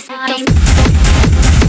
freak of.